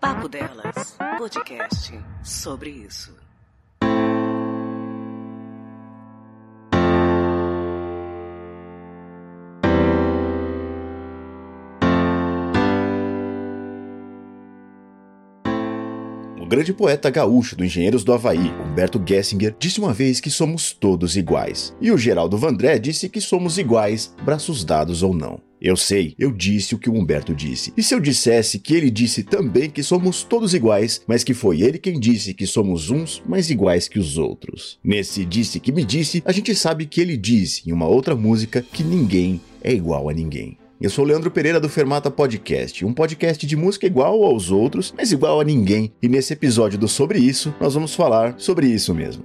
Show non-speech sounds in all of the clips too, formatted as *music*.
Papo Delas, podcast sobre isso. O grande poeta gaúcho do Engenheiros do Havaí, Humberto Gessinger, disse uma vez que somos todos iguais. E o Geraldo Vandré disse que somos iguais, braços dados ou não. Eu sei, eu disse o que o Humberto disse. E se eu dissesse que ele disse também que somos todos iguais, mas que foi ele quem disse que somos uns mais iguais que os outros? Nesse disse que me disse, a gente sabe que ele disse em uma outra música que ninguém é igual a ninguém. Eu sou Leandro Pereira do Fermata Podcast, um podcast de música igual aos outros, mas igual a ninguém. E nesse episódio do Sobre Isso, nós vamos falar sobre isso mesmo.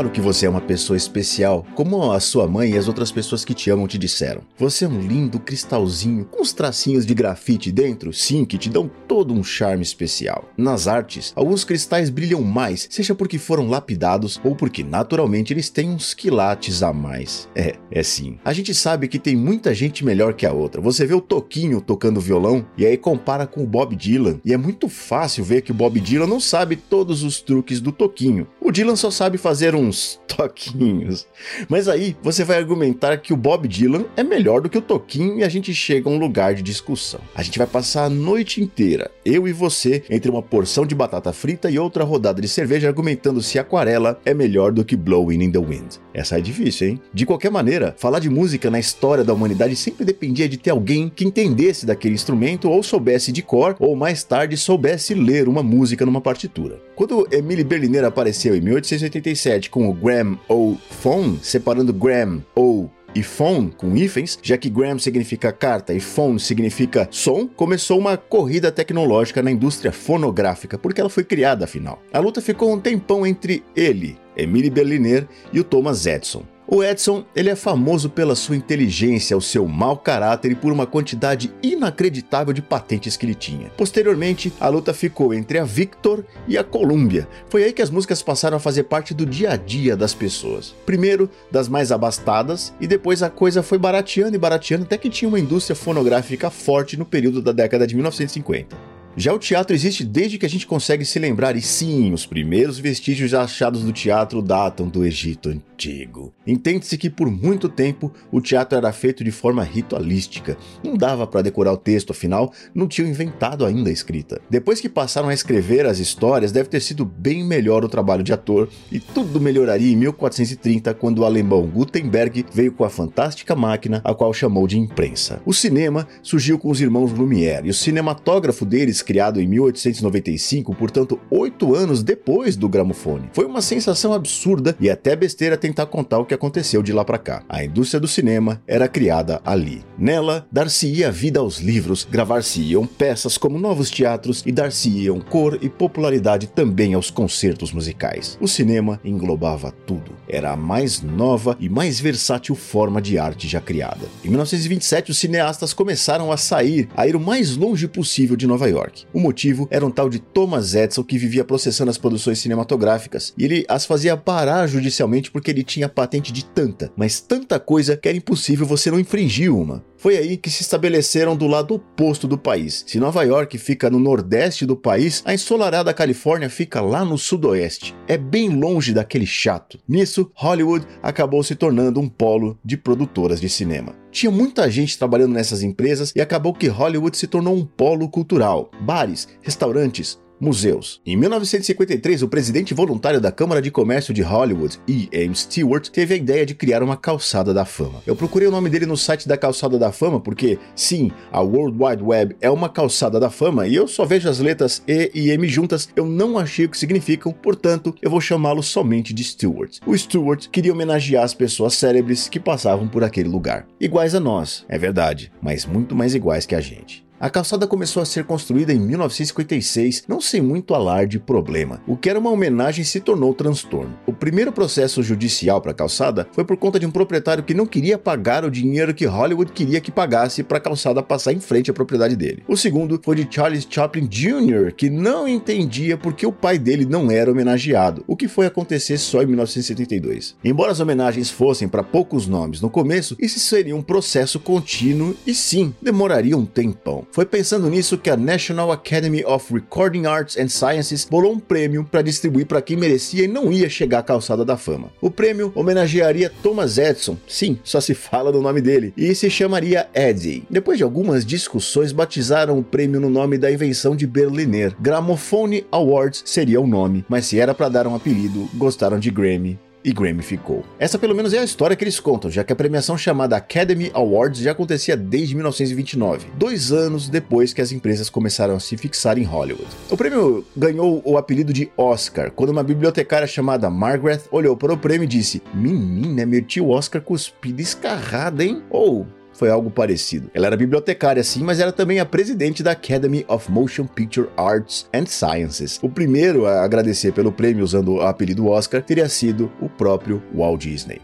Claro que você é uma pessoa especial, como a sua mãe e as outras pessoas que te amam te disseram. Você é um lindo cristalzinho com uns tracinhos de grafite dentro, sim, que te dão todo um charme especial. Nas artes, alguns cristais brilham mais, seja porque foram lapidados ou porque naturalmente eles têm uns quilates a mais. É, é sim. A gente sabe que tem muita gente melhor que a outra. Você vê o Toquinho tocando violão e aí compara com o Bob Dylan, e é muito fácil ver que o Bob Dylan não sabe todos os truques do Toquinho. O Dylan só sabe fazer uns toquinhos. Mas aí você vai argumentar que o Bob Dylan é melhor do que o Toquinho e a gente chega a um lugar de discussão. A gente vai passar a noite inteira, eu e você, entre uma porção de batata frita e outra rodada de cerveja argumentando se Aquarela é melhor do que Blowing in the Wind. Essa é difícil, hein? De qualquer maneira, falar de música na história da humanidade sempre dependia de ter alguém que entendesse daquele instrumento ou soubesse de cor ou mais tarde soubesse ler uma música numa partitura. Quando Emile Berliner apareceu em 1887 com o Gram ou Phone, separando Gram ou e phone com hífens, já que gram significa carta e phone significa som, começou uma corrida tecnológica na indústria fonográfica, porque ela foi criada afinal. A luta ficou um tempão entre ele, Emile Berliner, e o Thomas Edison. O Edson, ele é famoso pela sua inteligência, o seu mau caráter e por uma quantidade inacreditável de patentes que ele tinha. Posteriormente, a luta ficou entre a Victor e a Columbia. Foi aí que as músicas passaram a fazer parte do dia a dia das pessoas. Primeiro, das mais abastadas, e depois a coisa foi barateando e barateando até que tinha uma indústria fonográfica forte no período da década de 1950. Já o teatro existe desde que a gente consegue se lembrar, e sim, os primeiros vestígios achados do teatro datam do Egito Antigo. Entende-se que por muito tempo o teatro era feito de forma ritualística. Não dava para decorar o texto, afinal, não tinham inventado ainda a escrita. Depois que passaram a escrever as histórias, deve ter sido bem melhor o trabalho de ator, e tudo melhoraria em 1430, quando o alemão Gutenberg veio com a fantástica máquina, a qual chamou de imprensa. O cinema surgiu com os irmãos Lumière, e o cinematógrafo deles criado em 1895, portanto, oito anos depois do gramofone. Foi uma sensação absurda e até besteira tentar contar o que aconteceu de lá para cá. A indústria do cinema era criada ali. Nela, dar-se-ia vida aos livros, gravar-se-iam peças como novos teatros e dar-se-iam cor e popularidade também aos concertos musicais. O cinema englobava tudo. Era a mais nova e mais versátil forma de arte já criada. Em 1927, os cineastas começaram a sair, a ir o mais longe possível de Nova York. O motivo era um tal de Thomas Edison que vivia processando as produções cinematográficas e ele as fazia parar judicialmente porque ele tinha patente de tanta, mas tanta coisa que era impossível você não infringir uma. Foi aí que se estabeleceram do lado oposto do país. Se Nova York fica no nordeste do país, a ensolarada Califórnia fica lá no sudoeste. É bem longe daquele chato. Nisso, Hollywood acabou se tornando um polo de produtoras de cinema. Tinha muita gente trabalhando nessas empresas e acabou que Hollywood se tornou um polo cultural. Bares, restaurantes, museus. Em 1953, o presidente voluntário da Câmara de Comércio de Hollywood, E. M. Stewart, teve a ideia de criar uma calçada da fama. Eu procurei o nome dele no site da calçada da fama porque, sim, a World Wide Web é uma calçada da fama e eu só vejo as letras E e M juntas, eu não achei o que significam, portanto, eu vou chamá-lo somente de Stewart. O Stewart queria homenagear as pessoas célebres que passavam por aquele lugar. Iguais a nós, é verdade, mas muito mais iguais que a gente. A calçada começou a ser construída em 1956, não sem muito alarde e problema. O que era uma homenagem se tornou transtorno. O primeiro processo judicial para a calçada foi por conta de um proprietário que não queria pagar o dinheiro que Hollywood queria que pagasse para a calçada passar em frente à propriedade dele. O segundo foi de Charles Chaplin Jr., que não entendia porque o pai dele não era homenageado, o que foi acontecer só em 1972. Embora as homenagens fossem para poucos nomes no começo, isso seria um processo contínuo e sim, demoraria um tempão. Foi pensando nisso que a National Academy of Recording Arts and Sciences bolou um prêmio para distribuir para quem merecia e não ia chegar à calçada da fama. O prêmio homenagearia Thomas Edison, sim, só se fala do nome dele, e se chamaria Eddie. Depois de algumas discussões, batizaram o prêmio no nome da invenção de Berliner. Gramophone Awards seria o nome, mas se era para dar um apelido, gostaram de Grammy e Grammy ficou. Essa pelo menos é a história que eles contam, já que a premiação chamada Academy Awards já acontecia desde 1929, dois anos depois que as empresas começaram a se fixar em Hollywood. O prêmio ganhou o apelido de Oscar quando uma bibliotecária chamada Margaret olhou para o prêmio e disse: Menina, meu tio Oscar cuspida escarrada, hein? Ou foi algo parecido. Ela era bibliotecária sim, mas era também a presidente da Academy of Motion Picture Arts and Sciences. O primeiro a agradecer pelo prêmio usando o apelido Oscar teria sido o próprio Walt Disney.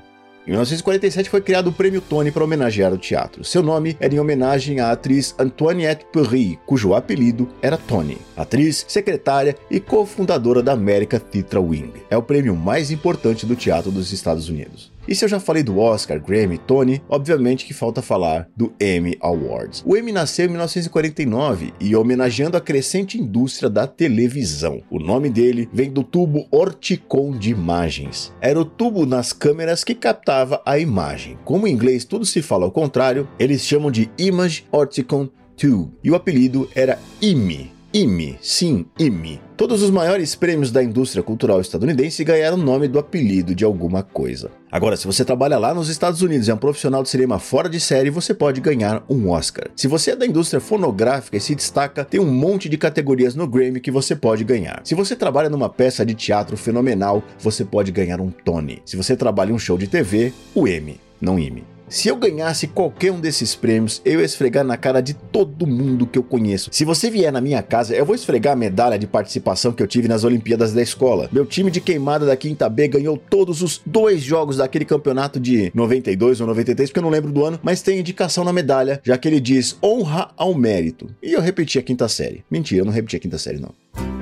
Em 1947 foi criado o Prêmio Tony para homenagear o teatro. Seu nome era em homenagem à atriz Antoinette Perry, cujo apelido era Tony. Atriz, secretária e cofundadora da America Theatre Wing. É o prêmio mais importante do teatro dos Estados Unidos. E se eu já falei do Oscar, Grammy, Tony, obviamente que falta falar do Emmy Awards. O Emmy nasceu em 1949 e homenageando a crescente indústria da televisão. O nome dele vem do tubo Orticon de imagens. Era o tubo nas câmeras que captava a imagem. Como em inglês tudo se fala ao contrário, eles chamam de Image Orticon Tube e o apelido era IMI. IMI, sim, IMI. Todos os maiores prêmios da indústria cultural estadunidense ganharam o nome do apelido de alguma coisa. Agora, se você trabalha lá nos Estados Unidos e é um profissional de cinema fora de série, você pode ganhar um Oscar. Se você é da indústria fonográfica e se destaca, tem um monte de categorias no Grammy que você pode ganhar. Se você trabalha numa peça de teatro fenomenal, você pode ganhar um Tony. Se você trabalha em um show de TV, o Emmy, não Emmy. Se eu ganhasse qualquer um desses prêmios, eu ia esfregar na cara de todo mundo que eu conheço. Se você vier na minha casa, eu vou esfregar a medalha de participação que eu tive nas Olimpíadas da escola. Meu time de queimada da quinta B ganhou todos os dois jogos daquele campeonato de 92 ou 93, porque eu não lembro do ano, mas tem indicação na medalha, já que ele diz honra ao mérito. E eu repeti a quinta série. Mentira, eu não repeti a quinta série, não.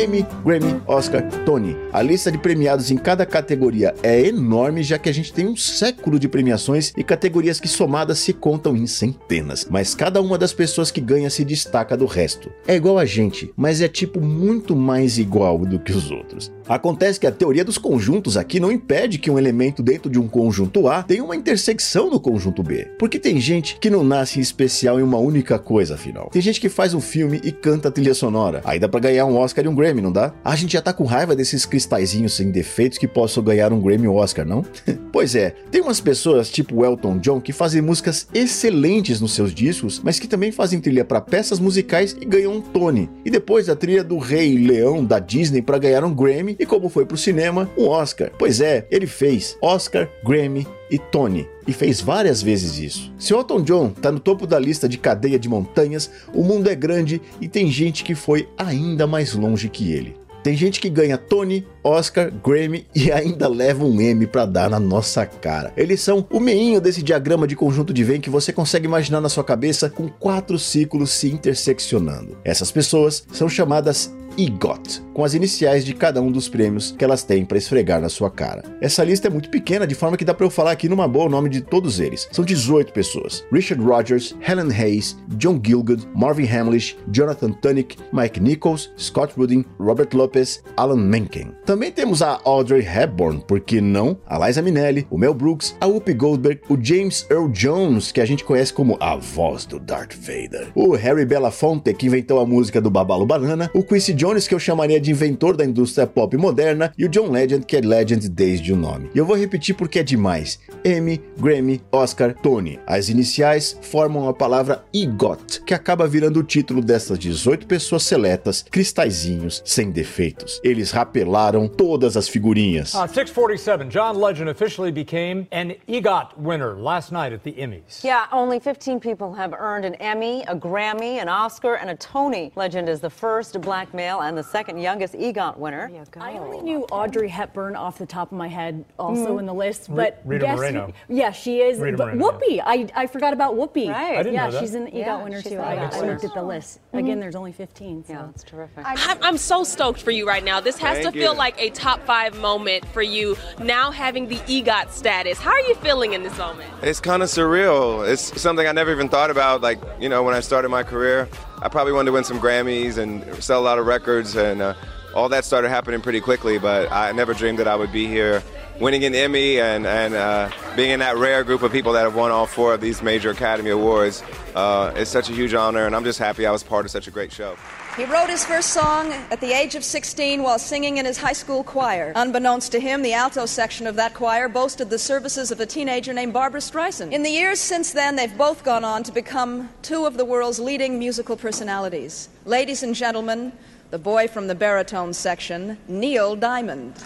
Emmy, Grammy, Oscar, Tony. A lista de premiados em cada categoria é enorme, já que a gente tem um século de premiações e categorias que somadas se contam em centenas. Mas cada uma das pessoas que ganha se destaca do resto. É igual a gente, mas é tipo muito mais igual do que os outros. Acontece que a teoria dos conjuntos aqui não impede que um elemento dentro de um conjunto A tenha uma intersecção no conjunto B. Porque tem gente que não nasce em especial em uma única coisa, afinal. Tem gente que faz um filme e canta a trilha sonora. Aí dá pra ganhar um Oscar e um Grammy, não dá? A gente já tá com raiva desses cristalzinhos sem defeitos que possam ganhar um Grammy ou Oscar, não? *laughs* pois é, tem umas pessoas tipo Elton John que fazem músicas excelentes nos seus discos, mas que também fazem trilha para peças musicais e ganham um Tony. E depois a trilha do Rei Leão da Disney para ganhar um Grammy e como foi pro cinema, um Oscar. Pois é, ele fez Oscar, Grammy e Tony, e fez várias vezes isso. Se Elton John tá no topo da lista de cadeia de montanhas, o mundo é grande e tem gente que foi ainda mais longe que ele. Tem gente que ganha Tony, Oscar, Grammy e ainda leva um M para dar na nossa cara. Eles são o meinho desse diagrama de conjunto de Venn que você consegue imaginar na sua cabeça com quatro ciclos se interseccionando. Essas pessoas são chamadas EGOT, com as iniciais de cada um dos prêmios que elas têm para esfregar na sua cara. Essa lista é muito pequena, de forma que dá para eu falar aqui numa boa o nome de todos eles. São 18 pessoas: Richard Rogers, Helen Hayes, John Gilgood, Marvin Hamlish, Jonathan Tunick, Mike Nichols, Scott Rudin, Robert Lopez, Alan Menken. Também temos a Audrey Hepburn, por que não? A Liza Minnelli, o Mel Brooks, a Whoopi Goldberg, o James Earl Jones, que a gente conhece como a voz do Darth Vader, o Harry Belafonte, que inventou a música do Babalo Banana, o Quincy Jones, que eu chamaria de inventor da indústria pop moderna, e o John Legend, que é Legend desde o nome. E eu vou repetir porque é demais. Emmy, Grammy, Oscar, Tony. As iniciais formam a palavra EGOT, que acaba virando o título dessas 18 pessoas seletas, cristalzinhos, sem defeitos. Eles rapelaram todas as figurinhas. Uh, 647, John Legend officially became an EGOT winner last night at the Emmys. Yeah, only 15 people have earned an Emmy, a Grammy, an Oscar, and a Tony. Legend is the first black male and the second youngest EGOT winner. I only knew Audrey Hepburn off the top of my head, also Mm-hmm. in the list, but Rita guess Moreno. who- yeah, she is. Rita but Moreno, Whoopi, I, I forgot about Whoopi. Right. I didn't yeah, know that. she's an EGOT Yeah, winner too. I, I looked at the list. Again, there's only 15. So. Yeah, that's terrific. I'm, I'm so stoked for you right now. This has Thank to feel you. like a top five moment for you now having the EGOT status. How are you feeling in this moment? It's kind of surreal. It's something I never even thought about. Like, you know, when I started my career, I probably wanted to win some Grammys and sell a lot of records, and uh, all that started happening pretty quickly. But I never dreamed that I would be here winning an Emmy and, and uh, being in that rare group of people that have won all four of these major Academy Awards. Uh, it's such a huge honor, and I'm just happy I was part of such a great show. He wrote his first song at the age of 16 while singing in his high school choir. Unbeknownst to him, the alto section of that choir boasted the services of a teenager named Barbara Streisand. In the years since then, they've both gone on to become two of the world's leading musical personalities. Ladies and gentlemen, the boy from the baritone section, Neil Diamond.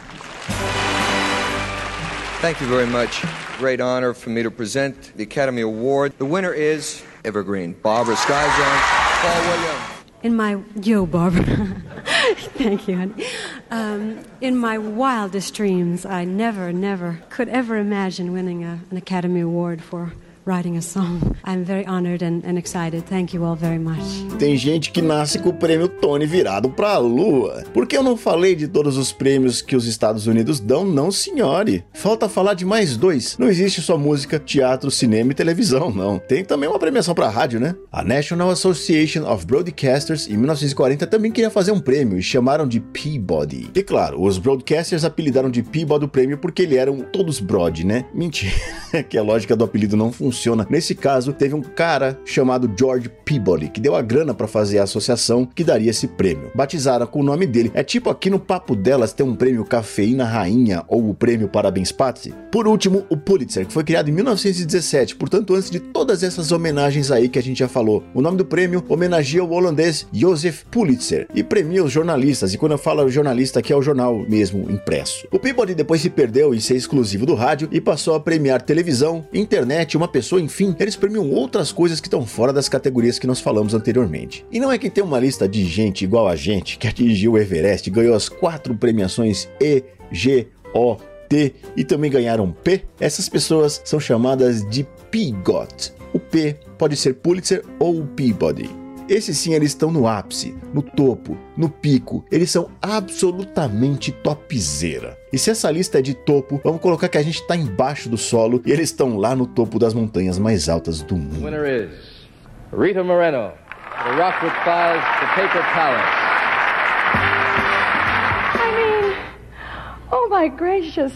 Thank you very much. Great honor for me to present the Academy Award. The winner is Evergreen, Barbara Streisand, Paul Williams. In my yo, Barbara. *laughs* Thank you, honey. Um, in my wildest dreams, I never, never could ever imagine winning a, an Academy Award for writing a song. I'm very honored and, and excited. Thank you all very much. Tem gente que nasce com o prêmio Tony virado pra lua. Por que eu não falei de todos os prêmios que os Estados Unidos dão, não, senhore? Falta falar de mais dois. Não existe só música, teatro, cinema e televisão, não. Tem também uma premiação pra rádio, né? A National Association of Broadcasters, em 1940, também queria fazer um prêmio e chamaram de Peabody. E claro, os broadcasters apelidaram de Peabody o prêmio porque eles eram todos broad, né? Mentira, *laughs* que a lógica do apelido não funciona. Nesse caso, teve um cara chamado George Peabody que deu a grana pra fazer a associação que daria esse prêmio. Batizaram com o nome dele. É tipo aqui no Papo Delas tem um prêmio Cafeína Rainha ou o prêmio Parabéns Patsy. Por último, o Pulitzer, que foi criado em 1917, portanto antes de todas essas homenagens aí que a gente já falou. O nome do prêmio homenageia o holandês Joseph Pulitzer e premia os jornalistas, e quando eu falo jornalista aqui é o jornal mesmo impresso. O Peabody depois se perdeu em ser exclusivo do rádio e passou a premiar televisão, internet, uma pessoa, enfim, eles premiam outras coisas que estão fora das categorias que nós falamos anteriormente. E não é que tem uma lista de gente igual a gente que atingiu o Everest ganhou as quatro premiações E, G, O, T e também ganharam P? Essas pessoas são chamadas de PGOT. O P pode ser Pulitzer ou Peabody. Esses sim, eles estão no ápice, no topo, no pico. Eles são absolutamente topzera. E se essa lista é de topo, vamos colocar que a gente está embaixo do solo e eles estão lá no topo das montanhas mais altas do mundo. Winner is Rita Moreno, the Rockwood Five, the Paper Palace. I mean, oh my gracious.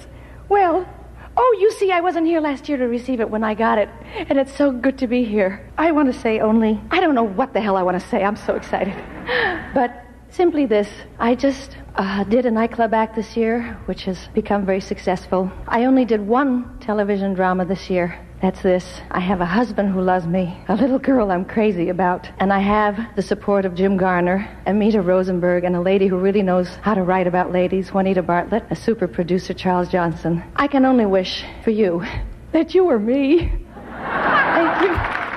Well, oh, you see, I wasn't here last year to receive it when I got it, and it's so good to be here. I want to say only, I don't know what the hell I want to say. I'm so excited. *laughs* But simply this I just uh, did a nightclub act this year, which has become very successful. I only did one television drama this year. That's this. I have a husband who loves me, a little girl I'm crazy about, and I have the support of Jim Garner, Amita Rosenberg, and a lady who really knows how to write about ladies, Juanita Bartlett, a super producer, Charles Johnson. I can only wish for you that you were me. Thank you.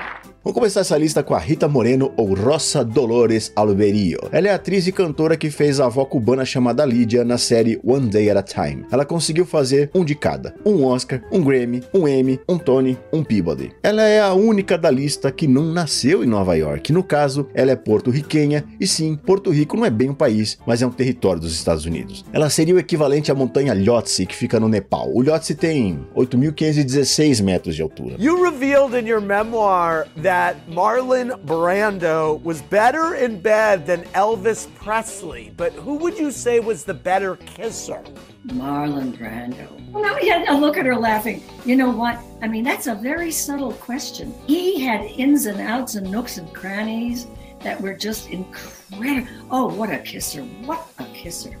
Vamos começar essa lista com a Rita Moreno ou Rosa Dolores Alberio. Ela é atriz e cantora que fez a avó cubana chamada Lídia na série One Day at a Time. Ela conseguiu fazer um de cada: um Oscar, um Grammy, um Emmy, um Tony, um Peabody. Ela é a única da lista que não nasceu em Nova York. No caso, ela é porto-riquenha e sim, Porto Rico não é bem um país, mas é um território dos Estados Unidos. Ela seria o equivalente à montanha Lhotse que fica no Nepal. O Lhotse tem 8.516 metros de altura. You revealed in your memoir that Marlon Brando was better in bed than Elvis Presley, but who would you say was the better kisser? Marlon Brando. Well, now yeah, now look at her laughing. You know what? I mean, that's a very subtle question. He had ins and outs and nooks and crannies. that were just incredible. Oh, what a kisser! What a kisser!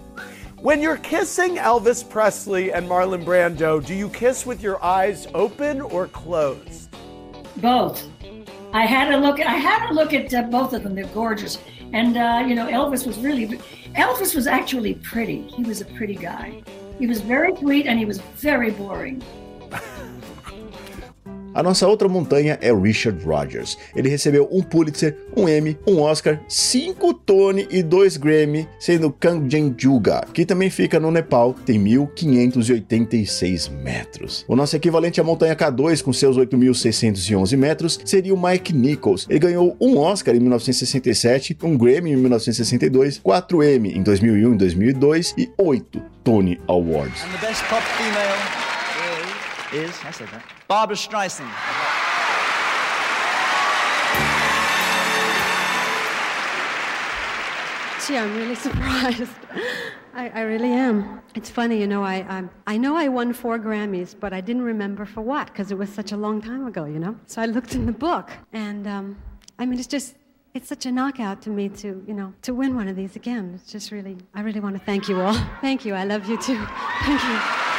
When you're kissing Elvis Presley and Marlon Brando, do you kiss with your eyes open or closed? Both. I had to look. I had to look at uh, both of them. They're gorgeous, and uh, you know, Elvis was really. Elvis was actually pretty. He was a pretty guy. He was very sweet, and he was very boring. *laughs* A nossa outra montanha é Richard Rodgers. Ele recebeu um Pulitzer, um Emmy, um Oscar, cinco Tony e dois Grammy, sendo Kanchenjunga, que também fica no Nepal, tem 1.586 metros. O nosso equivalente à montanha K2, com seus 8.611 metros, seria o Mike Nichols. Ele ganhou um Oscar em 1967, um Grammy em 1962, quatro Emmy em 2001 e 2002 e oito Tony Awards. Is, is I said that, Barbara Streisand. Gee, I'm really *laughs* surprised. I, I really am. It's funny, you know. I, I I know I won four Grammys, but I didn't remember for what because it was such a long time ago, you know. So I looked in the book, and um, I mean, it's just it's such a knockout to me to you know to win one of these again. It's just really I really want to thank you all. Thank you. I love you too. Thank you.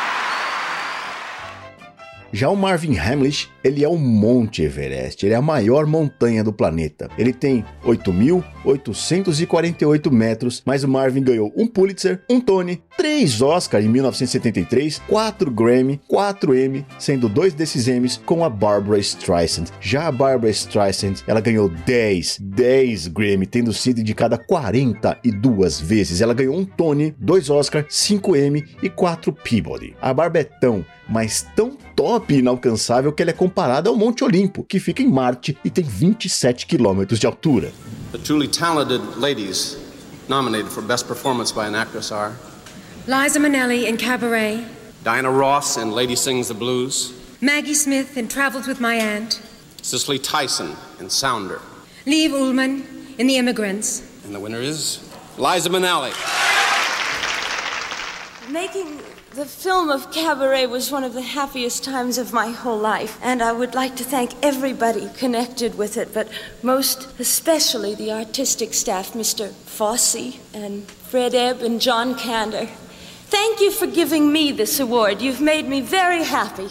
Já o Marvin Hamlish, ele é o Monte Everest, ele é a maior montanha do planeta. Ele tem 8.848 metros, mas o Marvin ganhou um Pulitzer, um Tony, três Oscar em 1973, quatro Grammy, quatro Emmy, sendo dois desses Emmys com a Barbara Streisand. Já a Barbara Streisand, ela ganhou 10, 10 Grammy, tendo sido indicada 42 vezes. Ela ganhou um Tony, dois Oscar, cinco Emmy e quatro Peabody. A Barbara é mas tão top e inalcançável que ela é comparada ao Monte Olimpo, que fica em Marte e tem 27 quilômetros de altura. The truly talented ladies nominated for Best Performance by an Actress are Liza Minnelli in Cabaret, Diana Ross in Lady Sings the Blues, Maggie Smith in Travels with My Aunt, Cicely Tyson in Sounder, Liv Ullman in The Immigrants. and the winner is Liza Minnelli. Making the film of Cabaret was one of the happiest times of my whole life, and I would like to thank everybody connected with it, but most especially the artistic staff, Mr. Fossey and Fred Ebb and John Kander. Thank you for giving me this award. You've made me very happy.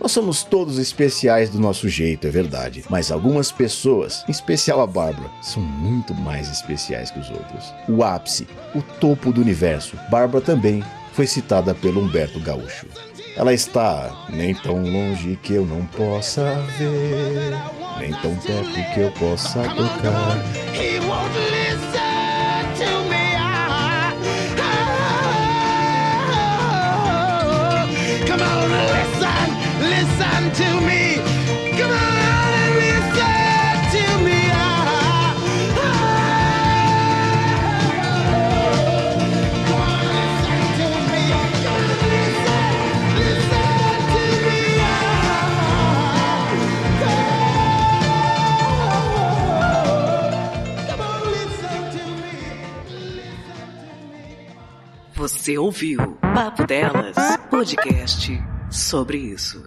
Nós somos todos especiais do nosso jeito, é verdade. Mas algumas pessoas, em especial a Bárbara, são muito mais especiais que os outros. O ápice, o topo do universo. Bárbara também foi citada pelo Humberto Gaúcho. Ela está nem tão longe que eu não possa ver, nem tão perto que eu possa tocar. Come on, listen, listen to me. Você ouviu Papo Delas, podcast sobre isso.